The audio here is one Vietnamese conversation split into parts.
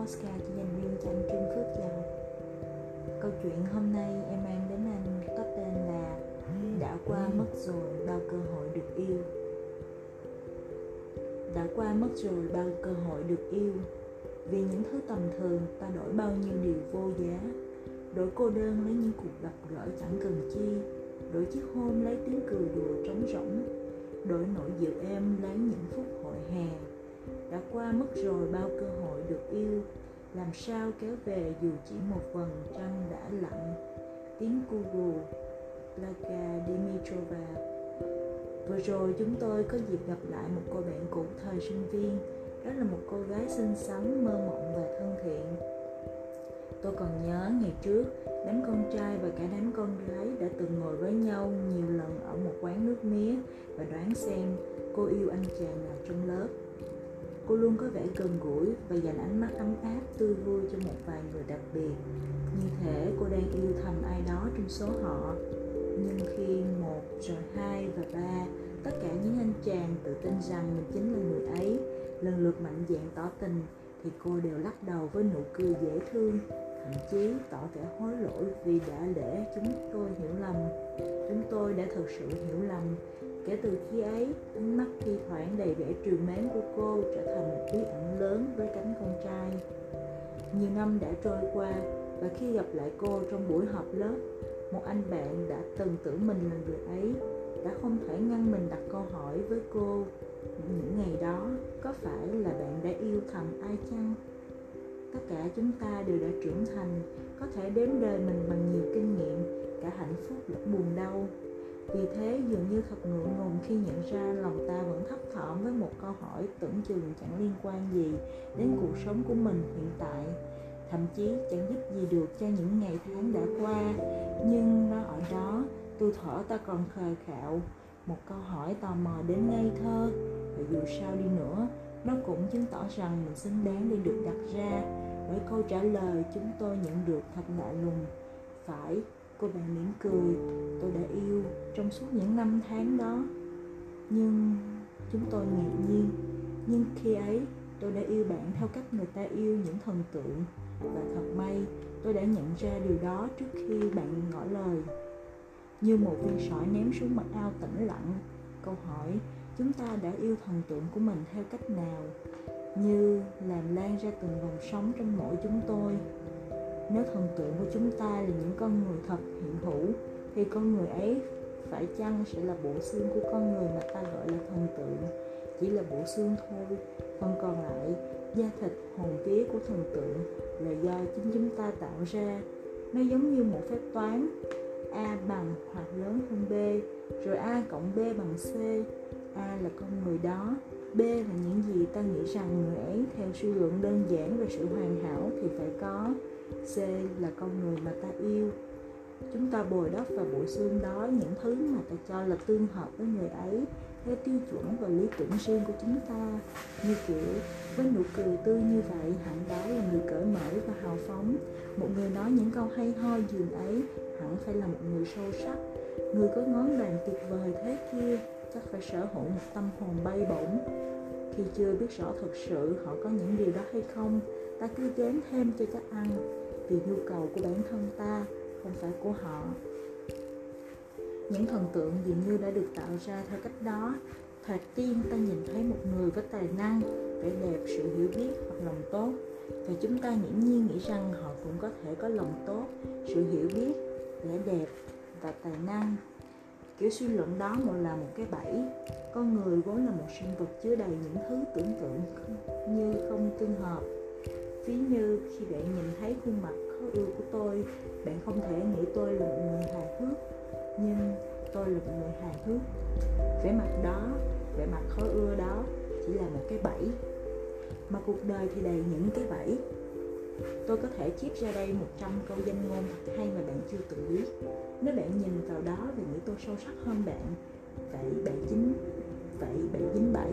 postcard chỉ dành riêng cho anh Trương Phước Giàu Câu chuyện hôm nay em mang đến anh có tên là Đã qua mất rồi, bao cơ hội được yêu. Đã qua mất rồi, bao cơ hội được yêu. Vì những thứ tầm thường, ta đổi bao nhiêu điều vô giá. Đổi cô đơn lấy những cuộc gặp gỡ chẳng cần chi. Đổi chiếc hôn lấy tiếng cười đùa trống rỗng. Đổi nỗi dịu êm lấy những phút hội hè đã qua mất rồi bao cơ hội được yêu. Làm sao kéo về dù chỉ một vầng trăng đã lặng tiếng Google Plaga Dimitrova Vừa rồi chúng tôi có dịp gặp lại một cô bạn cũ thời sinh viên. Đó là một cô gái xinh xắn, mơ mộng và thân thiện. Tôi còn nhớ ngày trước Đám con trai và cả đám con gái đã từng ngồi với nhau nhiều lần ở một quán nước mía Và đoán xem cô yêu anh chàng nào trong lớp cô luôn có vẻ gần gũi và dành ánh mắt ấm áp, tươi vui cho một vài người đặc biệt. Như thể cô đang yêu thầm ai đó trong số họ. Nhưng khi một, rồi hai và ba, tất cả những anh chàng tự tin rằng mình chính là người ấy, lần lượt mạnh dạn tỏ tình, thì cô đều lắc đầu với nụ cười dễ thương, thậm chí tỏ vẻ hối lỗi vì đã để chúng tôi hiểu lầm. Chúng tôi đã thực sự hiểu lầm Kể từ khi ấy, ánh mắt thi thoảng đầy vẻ trìu mến của cô trở thành một bí ẩn lớn với cánh con trai. Nhiều năm đã trôi qua và khi gặp lại cô trong buổi họp lớp, một anh bạn đã từng tưởng mình là người ấy, đã không thể ngăn mình đặt câu hỏi với cô những ngày đó có phải là bạn đã yêu thầm ai chăng? Tất cả chúng ta đều đã trưởng thành, có thể đếm đời mình bằng nhiều vì thế, dường như thật ngượng ngùng khi nhận ra lòng ta vẫn thấp thỏm với một câu hỏi tưởng chừng chẳng liên quan gì đến cuộc sống của mình hiện tại. Thậm chí chẳng giúp gì được cho những ngày tháng đã qua, nhưng nó ở đó, tôi thở ta còn khờ khạo. Một câu hỏi tò mò đến ngây thơ, và dù sao đi nữa, nó cũng chứng tỏ rằng mình xứng đáng để được đặt ra. Bởi câu trả lời, chúng tôi nhận được thật lạ lùng. Phải cô bạn mỉm cười, tôi đã yêu trong suốt những năm tháng đó. Nhưng chúng tôi ngạc nhiên, nhưng khi ấy tôi đã yêu bạn theo cách người ta yêu những thần tượng. Và thật may, tôi đã nhận ra điều đó trước khi bạn ngỏ lời. Như một viên sỏi ném xuống mặt ao tĩnh lặng, câu hỏi, chúng ta đã yêu thần tượng của mình theo cách nào? như làm lan ra từng vòng sóng trong mỗi chúng tôi nếu thần tượng của chúng ta là những con người thật hiện hữu, thì con người ấy phải chăng sẽ là bộ xương của con người mà ta gọi là thần tượng chỉ là bộ xương thôi phần còn lại. Da thịt hồn vía của thần tượng là do chính chúng ta tạo ra. Nó giống như một phép toán, a bằng hoặc lớn hơn b, rồi a cộng b bằng c. A là con người đó. B là những gì ta nghĩ rằng người ấy theo suy luận đơn giản về sự hoàn hảo thì phải có. C là con người mà ta yêu. Chúng ta bồi đắp vào bộ xương đó những thứ mà ta cho là tương hợp với người ấy theo tiêu chuẩn và lý tưởng riêng của chúng ta. Như kiểu, với nụ cười tươi như vậy, hẳn đó là người cởi mở và hào phóng. Một người nói những câu hay ho dường ấy, hẳn phải là một người sâu sắc. Người có ngón đàn tuyệt vời thế kia, chắc phải sở hữu một tâm hồn bay bổng. Khi chưa biết rõ thực sự họ có những điều đó hay không, ta cứ dán thêm cho chắc ăn vì nhu cầu của bản thân ta, không phải của họ. Những thần tượng dường như đã được tạo ra theo cách đó. Thoạt tiên, ta nhìn thấy một người có tài năng, vẻ đẹp, sự hiểu biết hoặc lòng tốt. Và chúng ta nghiễm nhiên nghĩ rằng họ cũng có thể có lòng tốt, sự hiểu biết, vẻ đẹp và tài năng. Kiểu suy luận đó một là một cái bẫy. Con người vốn là một sinh vật chứa đầy những thứ tưởng tượng như không tương hợp ví như khi bạn nhìn thấy khuôn mặt khó ưa của tôi, bạn không thể nghĩ tôi là một người hài hước. Nhưng tôi là một người hài hước. Vẻ mặt đó, vẻ mặt khó ưa đó chỉ là một cái bẫy. Mà cuộc đời thì đầy những cái bẫy. Tôi có thể chép ra đây 100 câu danh ngôn thật hay mà bạn chưa từng biết. Nếu bạn nhìn vào đó và nghĩ tôi sâu sắc hơn bạn, vậy bạn chính, vậy bạn dính bẫy.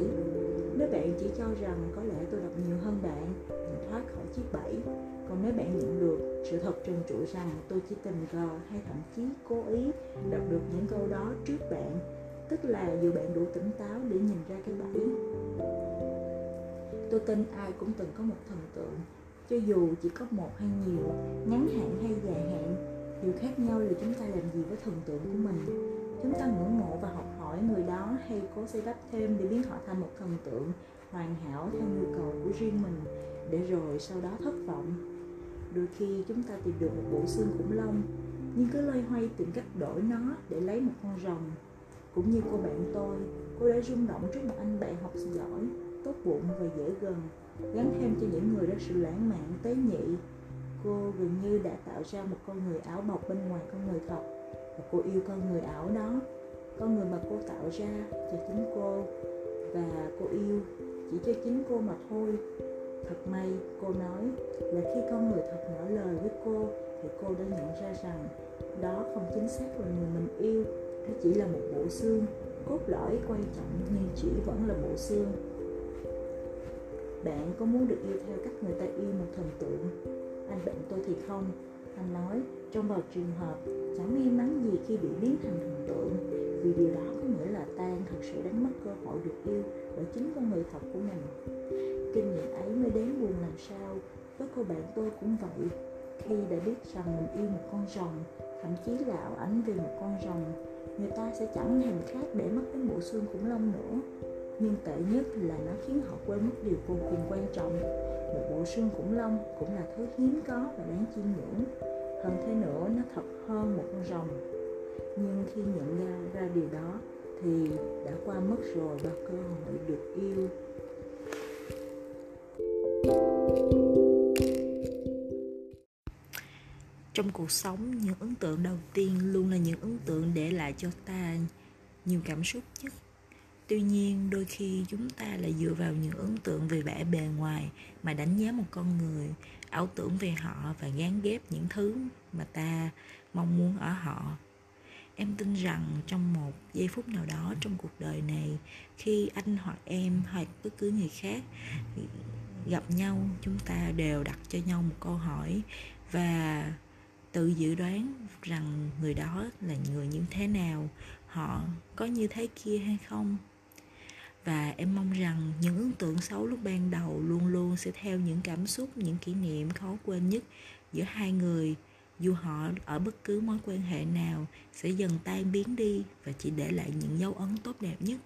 Nếu bạn chỉ cho rằng có lẽ tôi đọc nhiều hơn bạn thoát khỏi chiếc bẫy. Còn nếu bạn nhận được sự thật trần trụi rằng tôi chỉ tình cờ hay thậm chí cố ý đọc được những câu đó trước bạn, tức là dù bạn đủ tỉnh táo để nhìn ra cái bẫy. Tôi tin ai cũng từng có một thần tượng, cho dù chỉ có một hay nhiều, ngắn hạn hay dài hạn, điều khác nhau là chúng ta làm gì với thần tượng của mình. Chúng ta ngưỡng mộ và học hỏi người đó hay cố xây đắp thêm để biến họ thành một thần tượng hoàn hảo theo nhu cầu của riêng mình để rồi sau đó thất vọng. Đôi khi chúng ta tìm được một bộ xương khủng long, nhưng cứ loay hoay tìm cách đổi nó để lấy một con rồng. Cũng như cô bạn tôi, cô đã rung động trước một anh bạn học giỏi, tốt bụng và dễ gần, gắn thêm cho những người đó sự lãng mạn, tế nhị. Cô gần như đã tạo ra một con người ảo bọc bên ngoài con người thật, và cô yêu con người ảo đó. Con người mà cô tạo ra cho chính cô, và cô yêu chỉ cho chính cô mà thôi thật may, cô nói là khi con người thật mở lời với cô, thì cô đã nhận ra rằng, đó không chính xác là người mình yêu nó chỉ là một bộ xương. Cốt lõi quan trọng nhưng chỉ vẫn là bộ xương. Bạn có muốn được yêu theo cách người ta yêu một thần tượng? Anh bệnh tôi thì không. Anh nói, trong vào trường hợp chẳng may mắn gì khi bị biến thành thần tượng, vì điều đó có nghĩa là tan thật sự đánh mất cơ hội được yêu bởi chính con người thật của mình kinh nghiệm ấy mới đến buồn làm sao. Với cô bạn tôi cũng vậy. Khi đã biết rằng mình yêu một con rồng, thậm chí là ảo ảnh về một con rồng, người ta sẽ chẳng thèm khác để mất đến bộ xương khủng long nữa. Nhưng tệ nhất là nó khiến họ quên mất điều vô cùng quan trọng. Một bộ xương khủng long cũng là thứ hiếm có và đáng chiêm ngưỡng. Hơn thế nữa, nó thật hơn một con rồng. Nhưng khi nhận ra ra điều đó thì đã qua mất rồi và cơ hội được yêu. Trong cuộc sống, những ấn tượng đầu tiên luôn là những ấn tượng để lại cho ta nhiều cảm xúc nhất. Tuy nhiên, đôi khi chúng ta lại dựa vào những ấn tượng về vẻ bề ngoài mà đánh giá một con người, ảo tưởng về họ và gán ghép những thứ mà ta mong muốn ở họ. Em tin rằng trong một giây phút nào đó trong cuộc đời này, khi anh hoặc em hoặc bất cứ người khác gặp nhau, chúng ta đều đặt cho nhau một câu hỏi và tự dự đoán rằng người đó là người như thế nào, họ có như thế kia hay không. Và em mong rằng những ấn tượng xấu lúc ban đầu luôn luôn sẽ theo những cảm xúc, những kỷ niệm khó quên nhất giữa hai người. Dù họ ở bất cứ mối quan hệ nào sẽ dần tan biến đi và chỉ để lại những dấu ấn tốt đẹp nhất.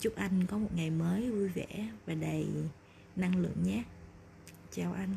Chúc anh có một ngày mới vui vẻ và đầy năng lượng nhé. Chào anh.